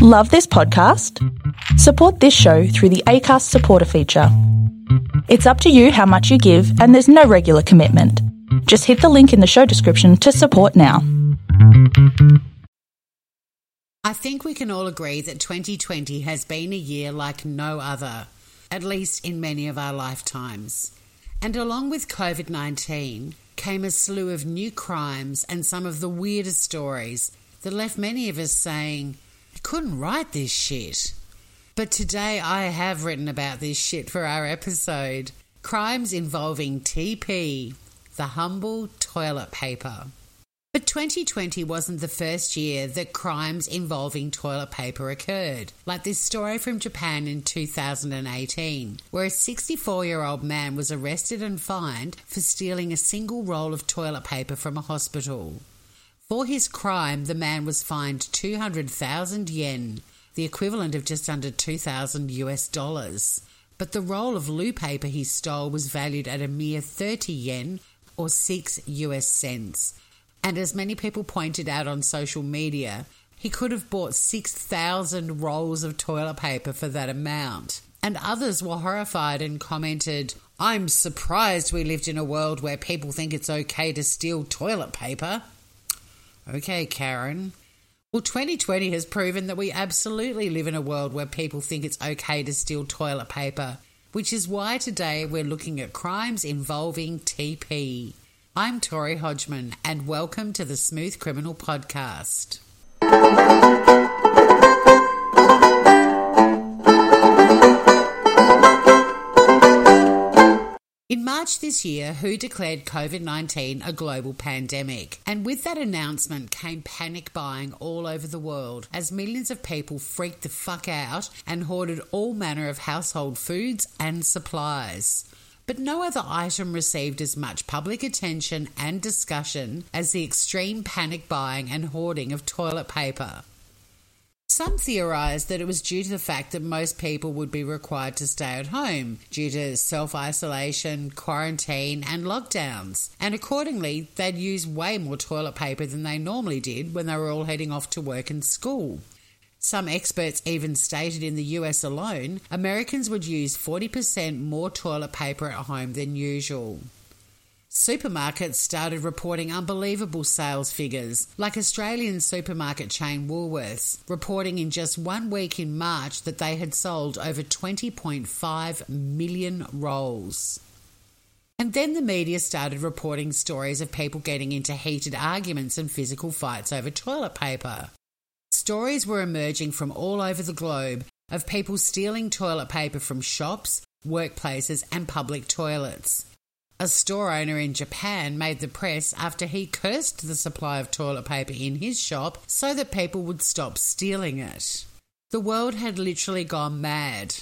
Love this podcast? Support this show through the ACAST supporter feature. It's up to you how much you give, and there's no regular commitment. Just hit the link in the show description to support now. I think we can all agree that 2020 has been a year like no other, at least in many of our lifetimes. And along with COVID 19 came a slew of new crimes and some of the weirdest stories that left many of us saying, Couldn't write this shit. But today I have written about this shit for our episode crimes involving TP, the humble toilet paper. But 2020 wasn't the first year that crimes involving toilet paper occurred, like this story from Japan in 2018, where a 64 year old man was arrested and fined for stealing a single roll of toilet paper from a hospital. For his crime, the man was fined 200,000 yen, the equivalent of just under 2,000 US dollars. But the roll of loo paper he stole was valued at a mere 30 yen, or 6 US cents. And as many people pointed out on social media, he could have bought 6,000 rolls of toilet paper for that amount. And others were horrified and commented, I'm surprised we lived in a world where people think it's okay to steal toilet paper. Okay, Karen. Well, 2020 has proven that we absolutely live in a world where people think it's okay to steal toilet paper, which is why today we're looking at crimes involving TP. I'm Tori Hodgman, and welcome to the Smooth Criminal Podcast. In March this year, WHO declared COVID 19 a global pandemic. And with that announcement came panic buying all over the world as millions of people freaked the fuck out and hoarded all manner of household foods and supplies. But no other item received as much public attention and discussion as the extreme panic buying and hoarding of toilet paper. Some theorised that it was due to the fact that most people would be required to stay at home due to self isolation, quarantine, and lockdowns, and accordingly, they'd use way more toilet paper than they normally did when they were all heading off to work and school. Some experts even stated in the US alone, Americans would use 40% more toilet paper at home than usual. Supermarkets started reporting unbelievable sales figures, like Australian supermarket chain Woolworths, reporting in just one week in March that they had sold over 20.5 million rolls. And then the media started reporting stories of people getting into heated arguments and physical fights over toilet paper. Stories were emerging from all over the globe of people stealing toilet paper from shops, workplaces, and public toilets. A store owner in Japan made the press after he cursed the supply of toilet paper in his shop so that people would stop stealing it. The world had literally gone mad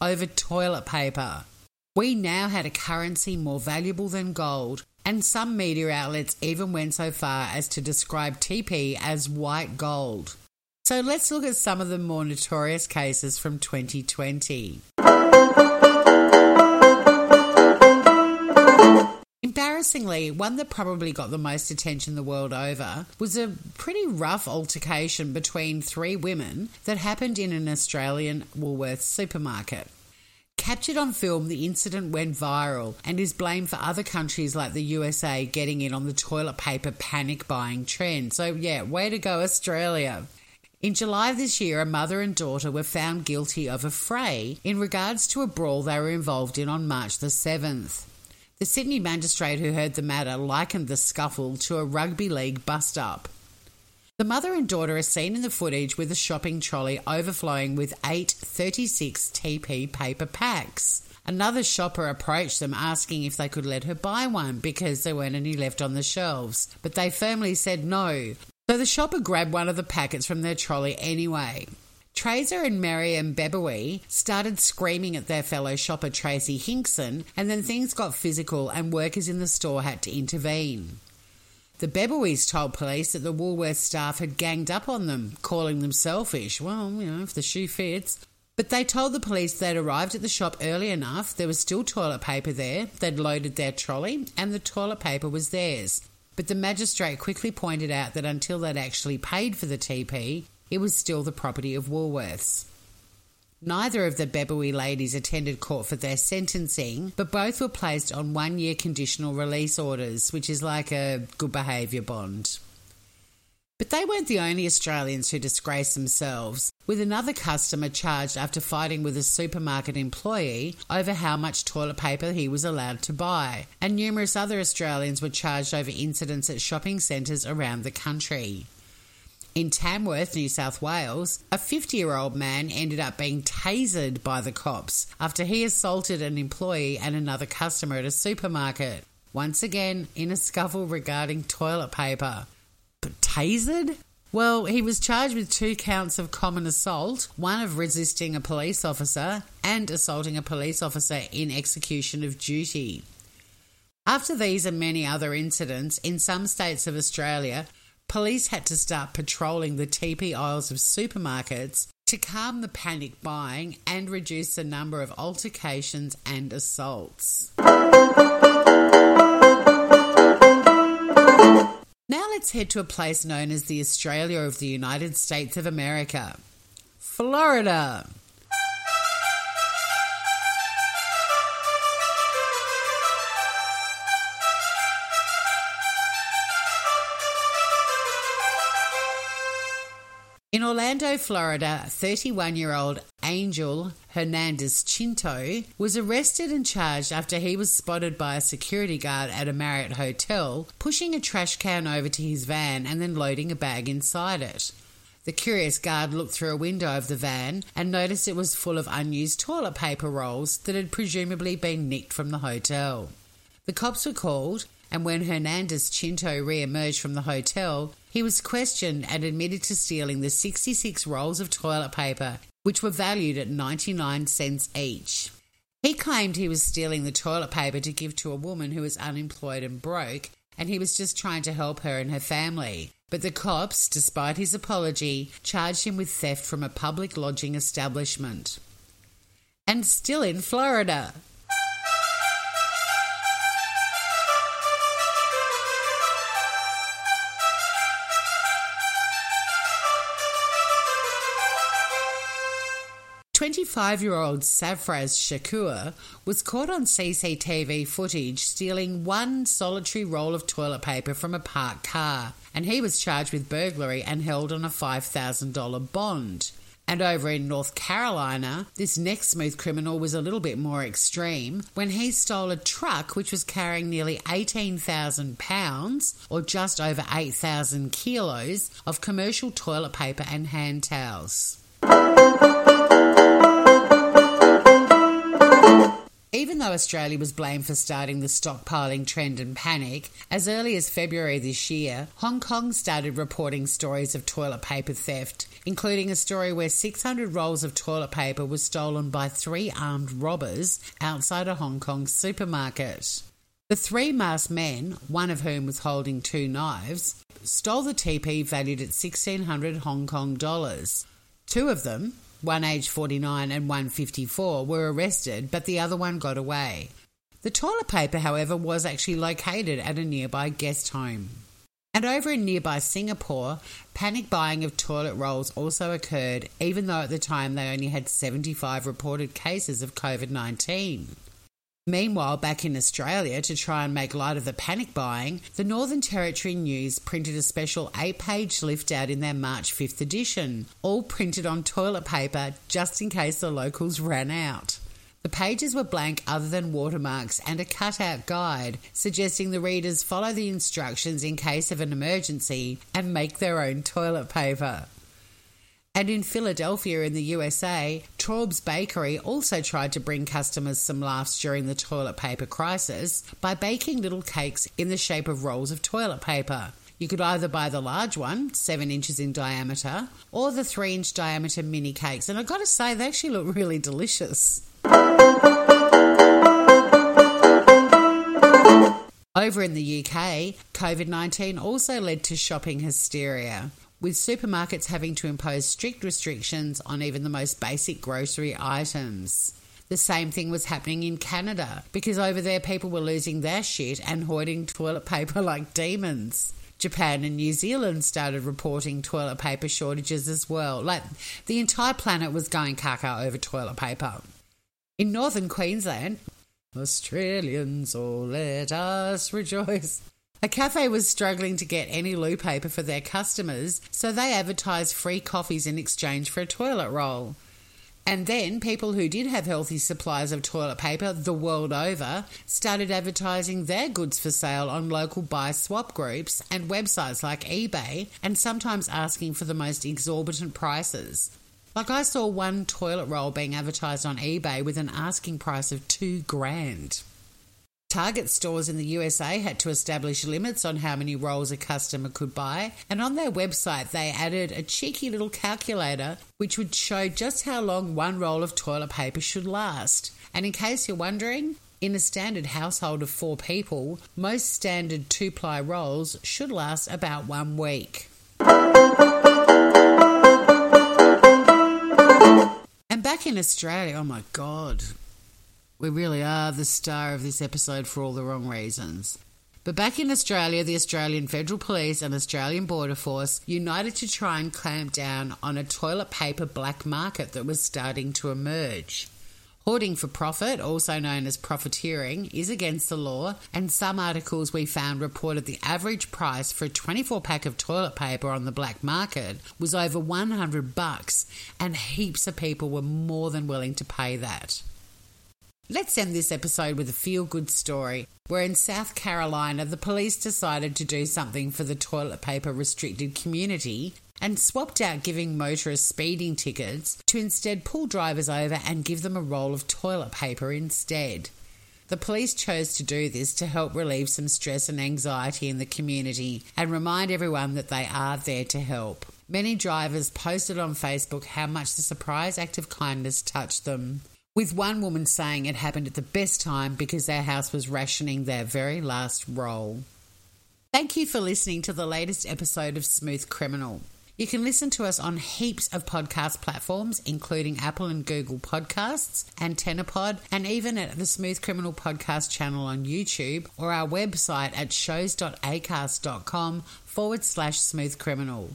over toilet paper. We now had a currency more valuable than gold, and some media outlets even went so far as to describe TP as white gold. So let's look at some of the more notorious cases from 2020. Embarrassingly, one that probably got the most attention the world over was a pretty rough altercation between three women that happened in an Australian Woolworths supermarket. Captured on film, the incident went viral and is blamed for other countries like the USA getting in on the toilet paper panic buying trend. So, yeah, way to go, Australia. In July of this year, a mother and daughter were found guilty of affray in regards to a brawl they were involved in on March the 7th. The Sydney magistrate who heard the matter likened the scuffle to a rugby league bust up. The mother and daughter are seen in the footage with a shopping trolley overflowing with eight 36 TP paper packs. Another shopper approached them asking if they could let her buy one because there weren't any left on the shelves, but they firmly said no. So the shopper grabbed one of the packets from their trolley anyway. Tracey and Miriam Bebawi started screaming at their fellow shopper Tracy Hinkson, and then things got physical and workers in the store had to intervene. The Bebawis told police that the Woolworths staff had ganged up on them, calling them selfish. Well, you know, if the shoe fits. But they told the police they'd arrived at the shop early enough, there was still toilet paper there, they'd loaded their trolley, and the toilet paper was theirs. But the magistrate quickly pointed out that until they'd actually paid for the TP, it was still the property of Woolworths. Neither of the Bebawi ladies attended court for their sentencing, but both were placed on one year conditional release orders, which is like a good behaviour bond. But they weren't the only Australians who disgraced themselves, with another customer charged after fighting with a supermarket employee over how much toilet paper he was allowed to buy, and numerous other Australians were charged over incidents at shopping centres around the country. In Tamworth, New South Wales, a 50 year old man ended up being tasered by the cops after he assaulted an employee and another customer at a supermarket. Once again, in a scuffle regarding toilet paper. But tasered? Well, he was charged with two counts of common assault, one of resisting a police officer, and assaulting a police officer in execution of duty. After these and many other incidents, in some states of Australia, police had to start patrolling the TP aisles of supermarkets to calm the panic buying and reduce the number of altercations and assaults. Now let's head to a place known as the Australia of the United States of America Florida. In Orlando, Florida, 31 year old Angel Hernandez Chinto was arrested and charged after he was spotted by a security guard at a Marriott hotel pushing a trash can over to his van and then loading a bag inside it. The curious guard looked through a window of the van and noticed it was full of unused toilet paper rolls that had presumably been nicked from the hotel. The cops were called, and when Hernandez Chinto re emerged from the hotel, he was questioned and admitted to stealing the 66 rolls of toilet paper, which were valued at 99 cents each. He claimed he was stealing the toilet paper to give to a woman who was unemployed and broke, and he was just trying to help her and her family. But the cops, despite his apology, charged him with theft from a public lodging establishment. And still in Florida. 25 year old Safraz Shakur was caught on CCTV footage stealing one solitary roll of toilet paper from a parked car, and he was charged with burglary and held on a $5,000 bond. And over in North Carolina, this next smooth criminal was a little bit more extreme when he stole a truck which was carrying nearly 18,000 pounds, or just over 8,000 kilos, of commercial toilet paper and hand towels. Even though Australia was blamed for starting the stockpiling trend and panic, as early as February this year, Hong Kong started reporting stories of toilet paper theft, including a story where 600 rolls of toilet paper was stolen by three armed robbers outside a Hong Kong supermarket. The three masked men, one of whom was holding two knives, stole the TP valued at 1600 Hong Kong dollars. Two of them, one aged 49 and one 54, were arrested, but the other one got away. The toilet paper, however, was actually located at a nearby guest home. And over in nearby Singapore, panic buying of toilet rolls also occurred, even though at the time they only had 75 reported cases of COVID 19. Meanwhile, back in Australia, to try and make light of the panic buying, the Northern Territory News printed a special eight page lift out in their March 5th edition, all printed on toilet paper just in case the locals ran out. The pages were blank other than watermarks and a cut-out guide suggesting the readers follow the instructions in case of an emergency and make their own toilet paper. And in Philadelphia, in the USA, Traub's Bakery also tried to bring customers some laughs during the toilet paper crisis by baking little cakes in the shape of rolls of toilet paper. You could either buy the large one, 7 inches in diameter, or the 3 inch diameter mini cakes. And I've got to say, they actually look really delicious. Over in the UK, COVID 19 also led to shopping hysteria with supermarkets having to impose strict restrictions on even the most basic grocery items. The same thing was happening in Canada because over there people were losing their shit and hoarding toilet paper like demons. Japan and New Zealand started reporting toilet paper shortages as well. Like the entire planet was going caca over toilet paper. In northern Queensland, Australians, oh, let us rejoice. A cafe was struggling to get any loo paper for their customers, so they advertised free coffees in exchange for a toilet roll. And then people who did have healthy supplies of toilet paper the world over started advertising their goods for sale on local buy swap groups and websites like eBay and sometimes asking for the most exorbitant prices. Like I saw one toilet roll being advertised on eBay with an asking price of two grand. Target stores in the USA had to establish limits on how many rolls a customer could buy, and on their website they added a cheeky little calculator which would show just how long one roll of toilet paper should last. And in case you're wondering, in a standard household of four people, most standard two ply rolls should last about one week. And back in Australia, oh my god, we really are the star of this episode for all the wrong reasons. But back in Australia, the Australian Federal Police and Australian Border Force united to try and clamp down on a toilet paper black market that was starting to emerge. Hoarding for profit, also known as profiteering, is against the law, and some articles we found reported the average price for a 24 pack of toilet paper on the black market was over 100 bucks, and heaps of people were more than willing to pay that. Let's end this episode with a feel good story where in South Carolina the police decided to do something for the toilet paper restricted community and swapped out giving motorists speeding tickets to instead pull drivers over and give them a roll of toilet paper instead. The police chose to do this to help relieve some stress and anxiety in the community and remind everyone that they are there to help. Many drivers posted on Facebook how much the surprise act of kindness touched them with one woman saying it happened at the best time because their house was rationing their very last roll. Thank you for listening to the latest episode of Smooth Criminal. You can listen to us on heaps of podcast platforms, including Apple and Google Podcasts, AntennaPod, and even at the Smooth Criminal Podcast channel on YouTube or our website at shows.acast.com forward slash smooth criminal.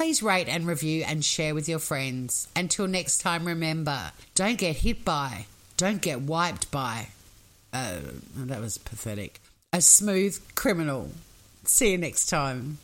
Please rate and review and share with your friends. Until next time, remember don't get hit by, don't get wiped by. Oh, that was pathetic. A smooth criminal. See you next time.